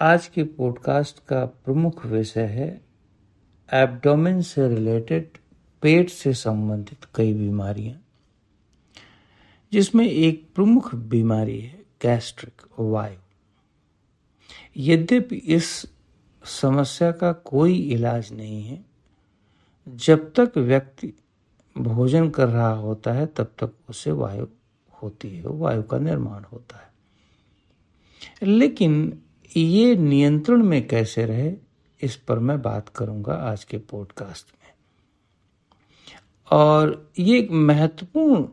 आज के पॉडकास्ट का प्रमुख विषय है एब्डोमेन से रिलेटेड पेट से संबंधित कई बीमारियाँ, जिसमें एक प्रमुख बीमारी है गैस्ट्रिक वायु। यद्यपि इस समस्या का कोई इलाज नहीं है, जब तक व्यक्ति भोजन कर रहा होता है, तब तक उसे वायु होती है, वायु का निर्माण होता है। लेकिन ये नियंत्रण में कैसे रहे, इस पर मैं बात करूँगा आज के पॉडकास्ट में। और ये एक महत्वपूर्ण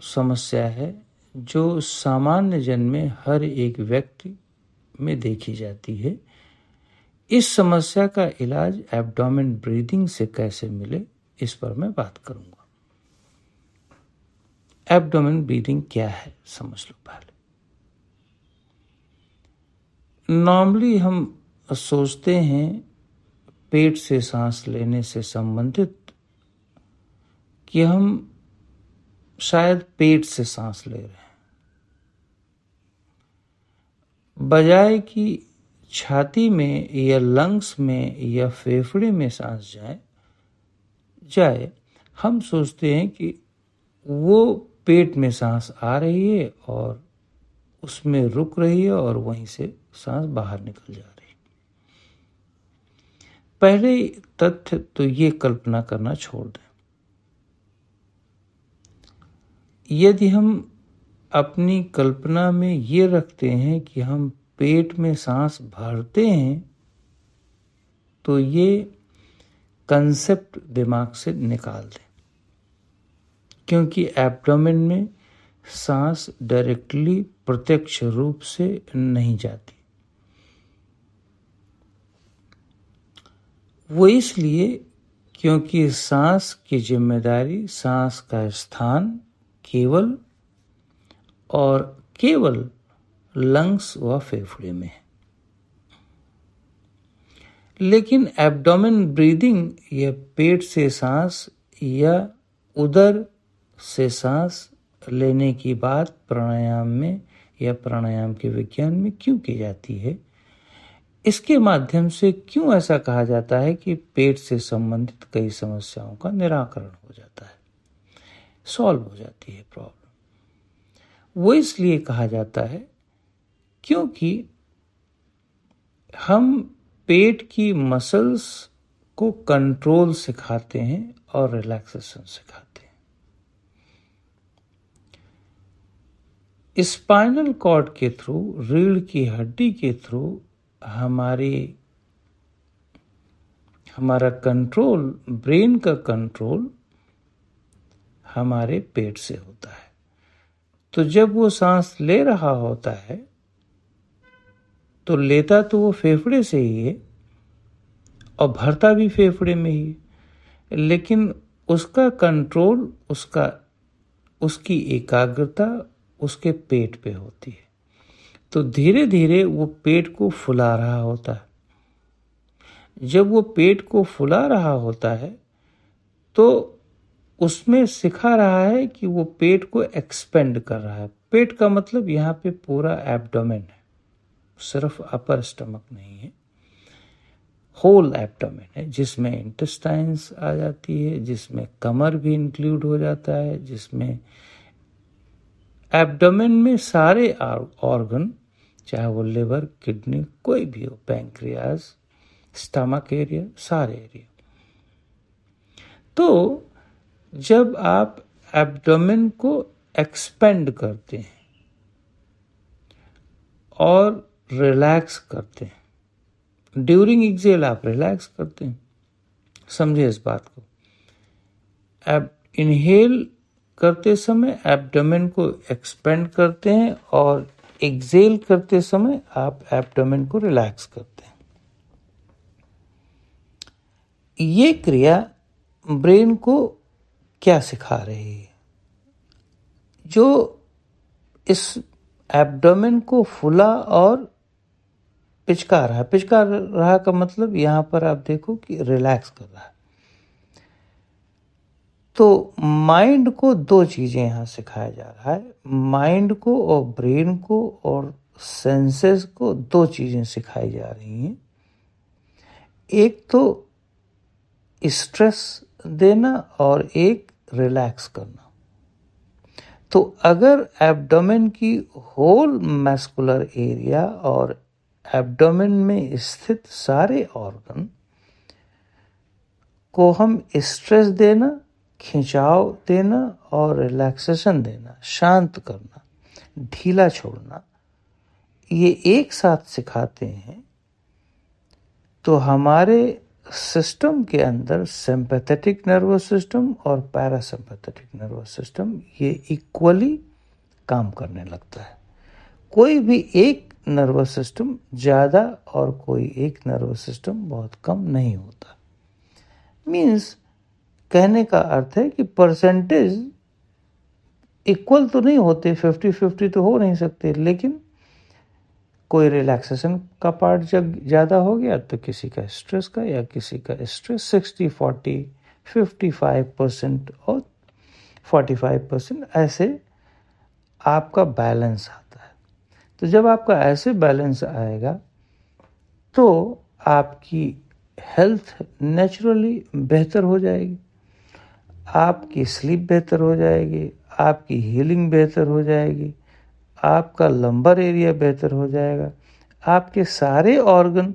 समस्या है, जो सामान्य जन में हर एक व्यक्ति में देखी जाती है। इस समस्या का इलाज एब्डोमेन ब्रीदिंग से कैसे मिले, इस पर मैं बात करूँगा। एब्डोमेन ब्रीदिंग क्या है, समझ लो पहले। नॉर्मली हम सोचते हैं पेट से सांस लेने से संबंधित कि हम शायद पेट से सांस ले रहे हैं। बजाय कि छाती में या लंग्स में या फेफड़े में सांस जाए जाए, हम सोचते हैं कि वो पेट में सांस आ रही है और उसमें रुक रही है और वहीं से सांस बाहर निकल जा रही पहले तथ्य तो ये कल्पना करना छोड़ दें। यदि हम अपनी कल्पना में ये रखते हैं कि हम पेट में सांस भरते हैं तो ये कंसेप्ट दिमाग से निकाल दें। क्योंकि एब्डोमेन में सांस डायरेक्टली प्रत्यक्ष रूप से नहीं जाती। वो इसलिए क्योंकि सांस की ज़िम्मेदारी, सांस का स्थान केवल और केवल लंग्स व फेफड़े में है। लेकिन एब्डोमेन ब्रीदिंग या पेट से सांस या उदर से सांस लेने की बात प्राणायाम में या प्राणायाम के विज्ञान में क्यों की जाती है? इसके माध्यम से क्यों ऐसा कहा जाता है कि पेट से संबंधित कई समस्याओं का निराकरण हो जाता है? सॉल्व हो जाती है प्रॉब्लम। वो इसलिए कहा जाता है क्योंकि हम पेट की मसल्स को कंट्रोल सिखाते हैं और रिलैक्सेशन सिखाते हैं। स्पाइनल कॉर्ड के थ्रू रीढ़ की हड्डी के थ्रू हमारी, हमारा कंट्रोल ब्रेन का कंट्रोल हमारे पेट से होता है। तो जब वो सांस ले रहा होता है तो लेता तो वो फेफड़े से ही है और भरता भी फेफड़े में ही है। लेकिन उसका कंट्रोल उसका, उसकी एकाग्रता उसके पेट पे होती है। तो धीरे धीरे वो पेट को फुला रहा होता है। जब वो पेट को फुला रहा होता है तो उसमें सिखा रहा है कि वो पेट को एक्सपेंड कर रहा है। पेट का मतलब यहाँ पे पूरा एब्डोमेन है। सिर्फ़ अपर स्टमक नहीं है। होल एब्डोमेन है, जिसमें इंटेस्टाइन्स आ जाती है, जिसमें कमर भी इंक्लूड हो जाता है, जिसमें एब्डोमेन में सारे ऑर्गन चाहे वो लिवर किडनी कोई भी हो पैंक्रियाज स्टमक एरिया सारे एरिया तो जब आप एब्डोमेन को एक्सपेंड करते हैं और रिलैक्स करते हैं ड्यूरिंग एक्सेल आप रिलैक्स करते हैं, समझे इस बात को। अब इनहेल करते समय एब्डोमेन को एक्सपेंड करते हैं और एक्सेल करते समय आप एब्डोमेन को रिलैक्स करते हैं। ये क्रिया ब्रेन को क्या सिखा रही है? जो इस एब्डोमेन को फुला और पिचका रहा पिचका रहा का मतलब यहाँ पर आप देखो कि रिलैक्स कर रहा है। तो माइंड को दो चीज़ें यहाँ सिखाया जा रहा है। माइंड को और ब्रेन को और सेंसेस को दो चीज़ें सिखाई जा रही हैं। एक तो स्ट्रेस देना और एक रिलैक्स करना। तो अगर एब्डोमेन की होल मैस्कुलर एरिया और एब्डोमेन में स्थित सारे ऑर्गन को हम स्ट्रेस देना खिंचाव देना और रिलैक्सेशन देना, शांत करना, ढीला छोड़ना, ये एक साथ सिखाते हैं तो हमारे सिस्टम के अंदर सिंपैथेटिक नर्वस सिस्टम और पैरासिम्पैथेटिक नर्वस सिस्टम ये इक्वली काम करने लगता है। कोई भी एक नर्वस सिस्टम ज़्यादा और कोई एक नर्वस सिस्टम बहुत कम नहीं होता। मीन्स कहने का अर्थ है कि परसेंटेज इक्वल तो नहीं होते फिफ्टी फिफ्टी तो हो नहीं सकते, लेकिन कोई रिलैक्सेशन का पार्ट जब ज़्यादा हो गया तो किसी का स्ट्रेस का या किसी का stress sixty forty fifty five percent और फोर्टी फाइव परसेंट ऐसे आपका बैलेंस आता है। तो जब आपका ऐसे बैलेंस आएगा तो आपकी हेल्थ नेचुरली बेहतर हो जाएगी। आपकी स्लीप बेहतर हो जाएगी, आपकी हीलिंग बेहतर हो जाएगी, आपका लंबर एरिया बेहतर हो जाएगा। आपके सारे ऑर्गन,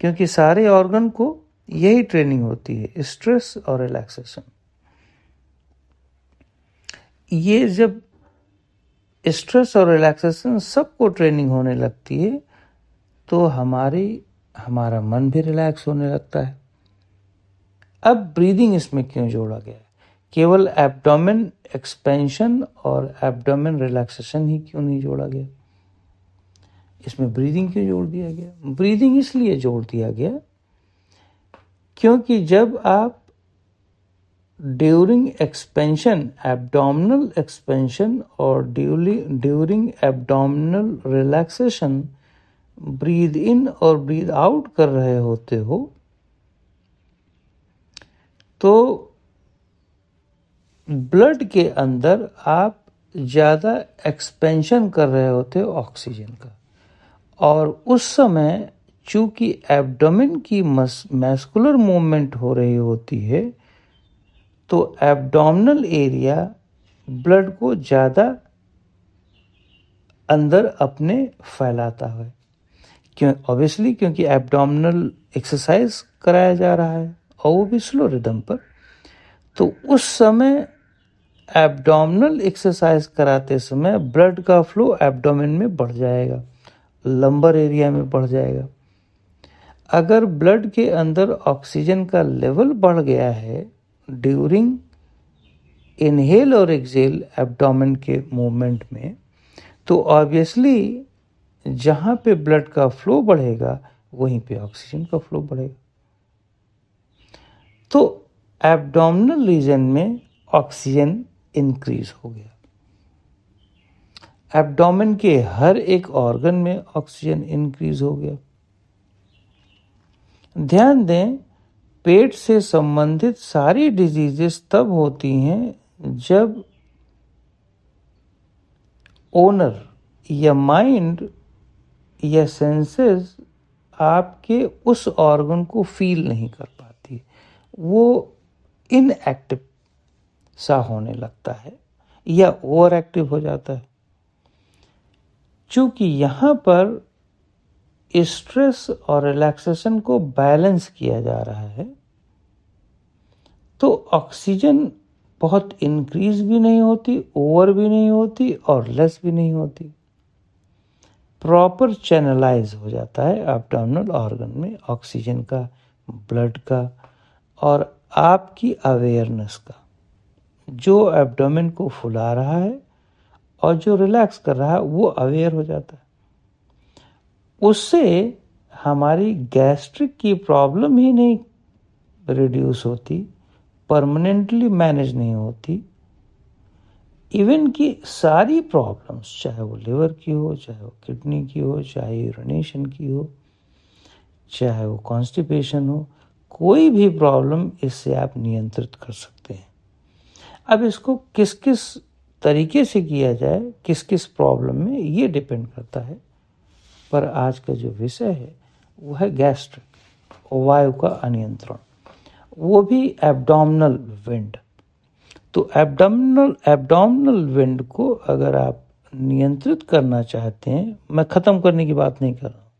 क्योंकि सारे ऑर्गन को यही ट्रेनिंग होती है, स्ट्रेस और रिलैक्सेशन। ये जब स्ट्रेस और रिलैक्सेशन सबको ट्रेनिंग होने लगती है तो हमारी, हमारा मन भी रिलैक्स होने लगता है। अब ब्रीदिंग इसमें क्यों जोड़ा गया है? केवल एब्डोमेन एक्सपेंशन और एब्डोमेन रिलैक्सेशन ही क्यों नहीं जोड़ा गया? इसमें ब्रीदिंग क्यों जोड़ दिया गया? ब्रीदिंग इसलिए जोड़ दिया गया क्योंकि जब आप ड्यूरिंग एक्सपेंशन एब्डोमिनल एक्सपेंशन और during abdominal relaxation breathe in और ब्रीद आउट कर रहे होते हो तो ब्लड के अंदर आप ज़्यादा एक्सपेंशन कर रहे होते हो ऑक्सीजन का। और उस समय चूँकि एब्डोमिन की मस मैस्कुलर मूवमेंट हो रही होती है तो एब्डोमिनल एरिया ब्लड को ज़्यादा अंदर अपने फैलाता है। क्यों ऑब्वियसली क्योंकि एब्डोमिनल एक्सरसाइज कराया जा रहा है। और वो भी स्लो रिदम पर। तो उस समय एब्डोमिनल एक्सरसाइज कराते समय ब्लड का फ्लो एब्डोमिन में बढ़ जाएगा, लंबर एरिया में बढ़ जाएगा। अगर ब्लड के अंदर ऑक्सीजन का लेवल बढ़ गया है, ड्यूरिंग इनहेल और एक्सेल एब्डोमिन के मूवमेंट में तो ऑब्वियसली जहाँ पे ब्लड का फ्लो बढ़ेगा, वहीं पे ऑक्सीजन का फ्लो बढ़ेगा। तो एब्डोमिनल रीजन में ऑक्सीजन इंक्रीज हो गया। एब्डोमिन के हर एक ऑर्गन में ऑक्सीजन इंक्रीज हो गया। ध्यान दें, पेट से संबंधित सारी डिजीजेस तब होती हैं जब ओनर या माइंड या सेंसेस आपके उस ऑर्गन को फील नहीं कर वो इनएक्टिव सा होने लगता है या ओवर एक्टिव हो जाता है। चूँकि यहाँ पर स्ट्रेस और रिलैक्सेशन को बैलेंस किया जा रहा है तो ऑक्सीजन बहुत इंक्रीज भी नहीं होती ओवर भी नहीं होती और लेस भी नहीं होती। प्रॉपर चैनलाइज हो जाता है एब्डोमिनल ऑर्गन में ऑक्सीजन का ब्लड का और आपकी अवेयरनेस का, जो एब्डोमिन को फुला रहा है और जो रिलैक्स कर रहा है, वो अवेयर हो जाता है। उससे हमारी गैस्ट्रिक की प्रॉब्लम ही नहीं रिड्यूस होती परमानेंटली मैनेज नहीं होती। इवन की सारी प्रॉब्लम्स चाहे वो लिवर की हो, चाहे वो किडनी की हो, चाहे यूरिनेशन की हो, चाहे वो कॉन्स्टिपेशन हो कोई भी प्रॉब्लम इससे आप नियंत्रित कर सकते हैं। अब इसको किस किस तरीके से किया जाए किस किस प्रॉब्लम में, ये डिपेंड करता है। पर आज का जो विषय है, वो है गैस्ट्रिक वायु का अनियंत्रण। वो भी एब्डोमिनल विंड तो एब्डोमिनल एब्डोमिनल विंड को अगर आप नियंत्रित करना चाहते हैं, मैं ख़त्म करने की बात नहीं कर रहा हूँ,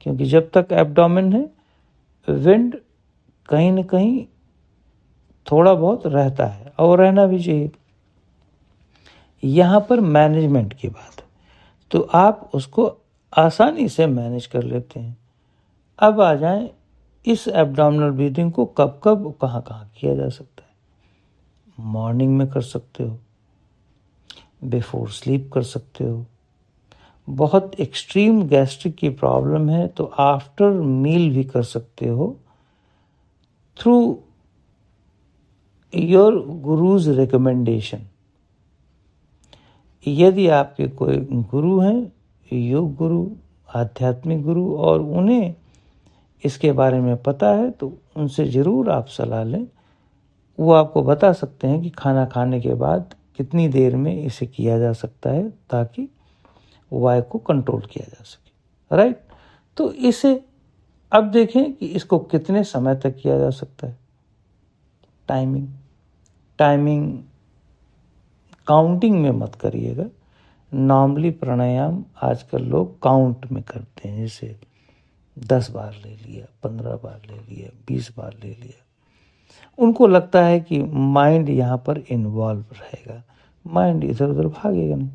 क्योंकि जब तक एब्डोमिन है विंड कहीं न कहीं थोड़ा बहुत रहता है। और रहना भी चाहिए। यहाँ पर मैनेजमेंट की बात तो आप उसको आसानी से मैनेज कर लेते हैं। अब आ जाए, इस एब्डोमिनल ब्रीदिंग को कब कब, कहाँ कहाँ किया जा सकता है? मॉर्निंग में कर सकते हो। बिफोर स्लीप कर सकते हो। बहुत एक्सट्रीम गैस्ट्रिक की प्रॉब्लम है तो आफ्टर मील भी कर सकते हो। थ्रू योर गुरुज रिकमेंडेशन यदि आपके कोई गुरु हैं, योग गुरु, आध्यात्मिक गुरु, और उन्हें इसके बारे में पता है तो उनसे ज़रूर आप सलाह लें। वो आपको बता सकते हैं कि खाना खाने के बाद कितनी देर में इसे किया जा सकता है, ताकि वाय को कंट्रोल किया जा सके। राइट तो इसे अब देखें कि इसको कितने समय तक किया जा सकता है। टाइमिंग टाइमिंग काउंटिंग में मत करिएगा। नॉर्मली प्राणायाम आजकल लोग काउंट में करते हैं। जैसे दस बार ले लिया, पंद्रह बार ले लिया, बीस बार ले लिया। उनको लगता है कि माइंड यहाँ पर इन्वॉल्व रहेगा। माइंड इधर उधर भागेगा नहीं।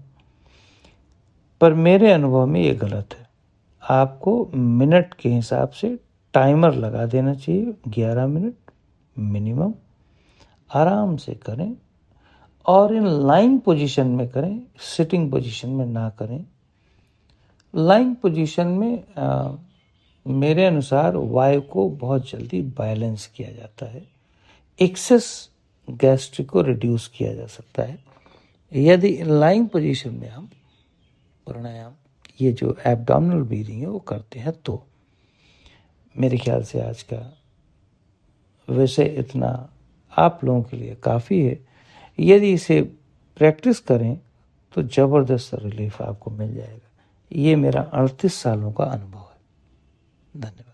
पर मेरे अनुभव में ये गलत है। आपको मिनट के हिसाब से टाइमर लगा देना चाहिए ग्यारह मिनट मिनिमम। आराम से करें और इन लाइन पोजीशन में करें सिटिंग पोजीशन में ना करें। लाइन पोजीशन में आ, मेरे अनुसार वायु को बहुत जल्दी बैलेंस किया जाता है। एक्सेस गैस्ट्रिक को रिड्यूस किया जा सकता है। यदि लाइन पोजीशन में हम प्राणायाम ये जो एबडामिनल ब्रीदिंग है, वो करते हैं तो। मेरे ख्याल से आज का वैसे इतना आप लोगों के लिए काफ़ी है। यदि इसे प्रैक्टिस करें तो ज़बरदस्त रिलीफ आपको मिल जाएगा। ये मेरा अड़तीस सालों का अनुभव है। धन्यवाद।